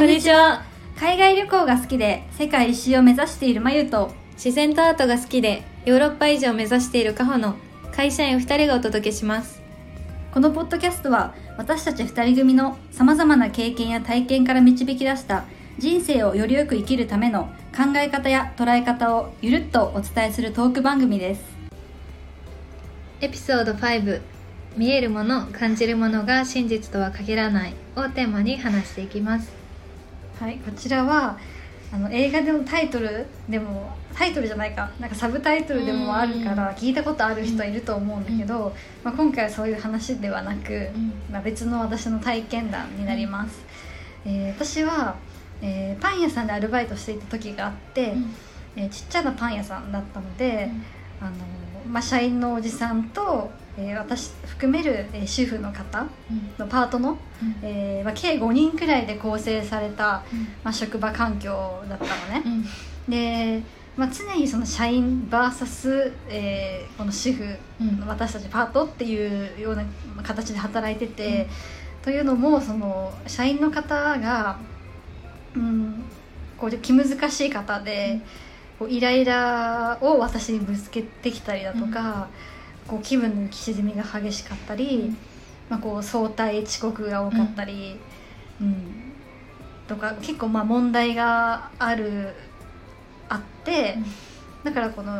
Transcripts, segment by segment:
こんにちは。海外旅行が好きで世界一周を目指しているまゆと自然とアートが好きでヨーロッパ以上を目指しているカホの会社員2人がお届けします。このポッドキャストは私たち2人組のさまざまな経験や体験から導き出した人生をよりよく生きるための考え方や捉え方をゆるっとお伝えするトーク番組です。エピソード5見えるもの感じるものが真実とは限らないをテーマに話していきますはいこちらはあの映画でのタイトルでもタイトルじゃないかなんかサブタイトルでもあるから聞いたことある人いると思うんだけど、まあ、今回はそういう話ではなく、まあ、別の私の体験談になります、えー私は、えーパン屋さんでアルバイトしていた時があって、えーちっちゃなパン屋さんだったので、あのまあ、社員のおじさんと、えー私含める、えー主婦の方のパートの、えーまあ、計5人くらいで構成された、まあ、職場環境だったのね、で、まあ、常にその社員 VS、えーこの主婦、私たちパートっていうような形で働いてて、というのもその社員の方が、うん、こう気難しい方で、こうイライラを私にぶつけてきたりだとか、こう気分の浮き沈みが激しかったり、まあ、こう早退遅刻が多かったり、うん。とか結構まあ問題があるあって、だからこの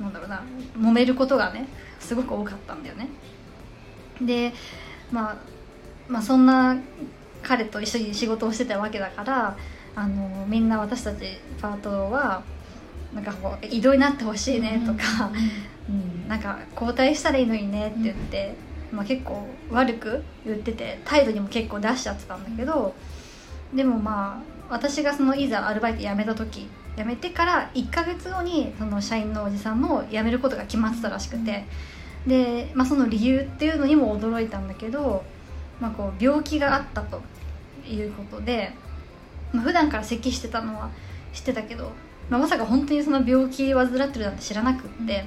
なんだろうな揉めることがねすごく多かったんだよね。で、まあ、まあそんな彼と一緒に仕事をしてたわけだからあのみんな私たちパートはなんかこう異動になってほしいねとか、うん、なんか交代したらいいのにねって言って、まあ、結構悪く言ってて態度にも結構出しちゃってたんだけどでもまあ私がそのいざアルバイト辞めた時辞めてから1ヶ月後にその社員のおじさんも辞めることが決まってたらしくてで、まあ、その理由っていうのにも驚いたんだけど、まあ、こう病気があったということで、まあ、普段から咳してたのは知ってたけど、まあ、まさか本当にその病気患ってるなんて知らなくって。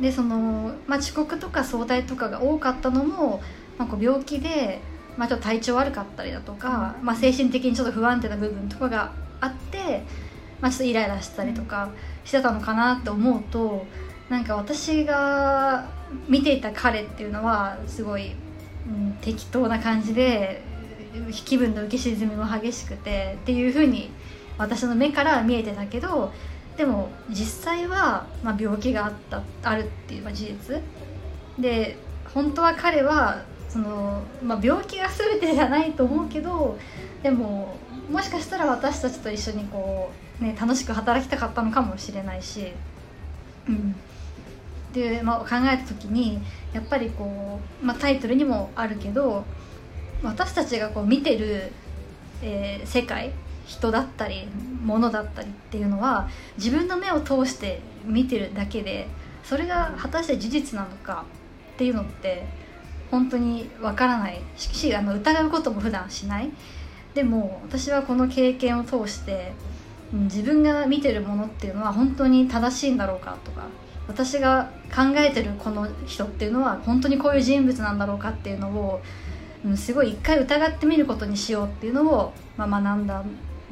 でその、まあ、遅刻とか早退とかが多かったのも、まあ、こう病気で、まあ、ちょっと体調悪かったりだとか、まあ、精神的にちょっと不安定な部分とかがあって、まあ、ちょっとイライラしたりとかしてたのかなって思うとなんか私が見ていた彼っていうのはすごい、うん、適当な感じで気分の浮き沈みも激しくてっていうふうに私の目からは見えてたけどでも実際は、まあ、病気があったあるっていう、事実。で本当は彼はその、まあ、病気が全てじゃないと思うけどでももしかしたら私たちと一緒にこう、ね、楽しく働きたかったのかもしれないし、うん、で、まあ、考えた時にやっぱりこう、まあ、タイトルにもあるけど私たちがこう見てる、えー世界人だったり物だったりっていうのは自分の目を通して見てるだけでそれが果たして事実なのかっていうのって本当にわからない。しあの疑うことも普段しない。でも私はこの経験を通して自分が見てるものっていうのは本当に正しいんだろうかとか私が考えてるこの人っていうのは本当にこういう人物なんだろうかっていうのを、すごい一回疑ってみることにしようっていうのを、まあ、学んだ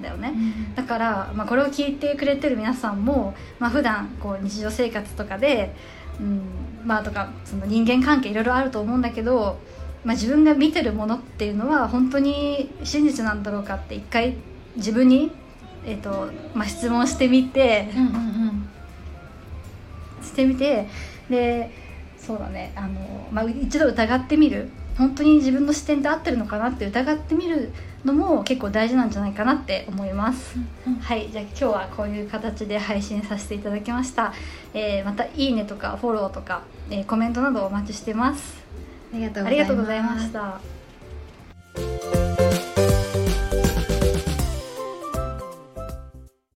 だよね。だから、まあ、これを聞いてくれてる皆さんも、まあ普段こう日常生活とかで、うんまあ、とかその人間関係いろいろあると思うんだけど、まあ、自分が見てるものっていうのは本当に真実なんだろうかって一回自分に、えーとまあ、質問してみてうんうんうん。してみてでそうだねあの、まあ、一度疑ってみる本当に自分の視点で合ってるのかなって疑ってみるのも結構大事なんじゃないかなって思います。はい、じゃあ今日はこういう形で配信させていただきました。えーまたいいねとかフォローとか、えーコメントなどお待ちしてます。ありがとうございました。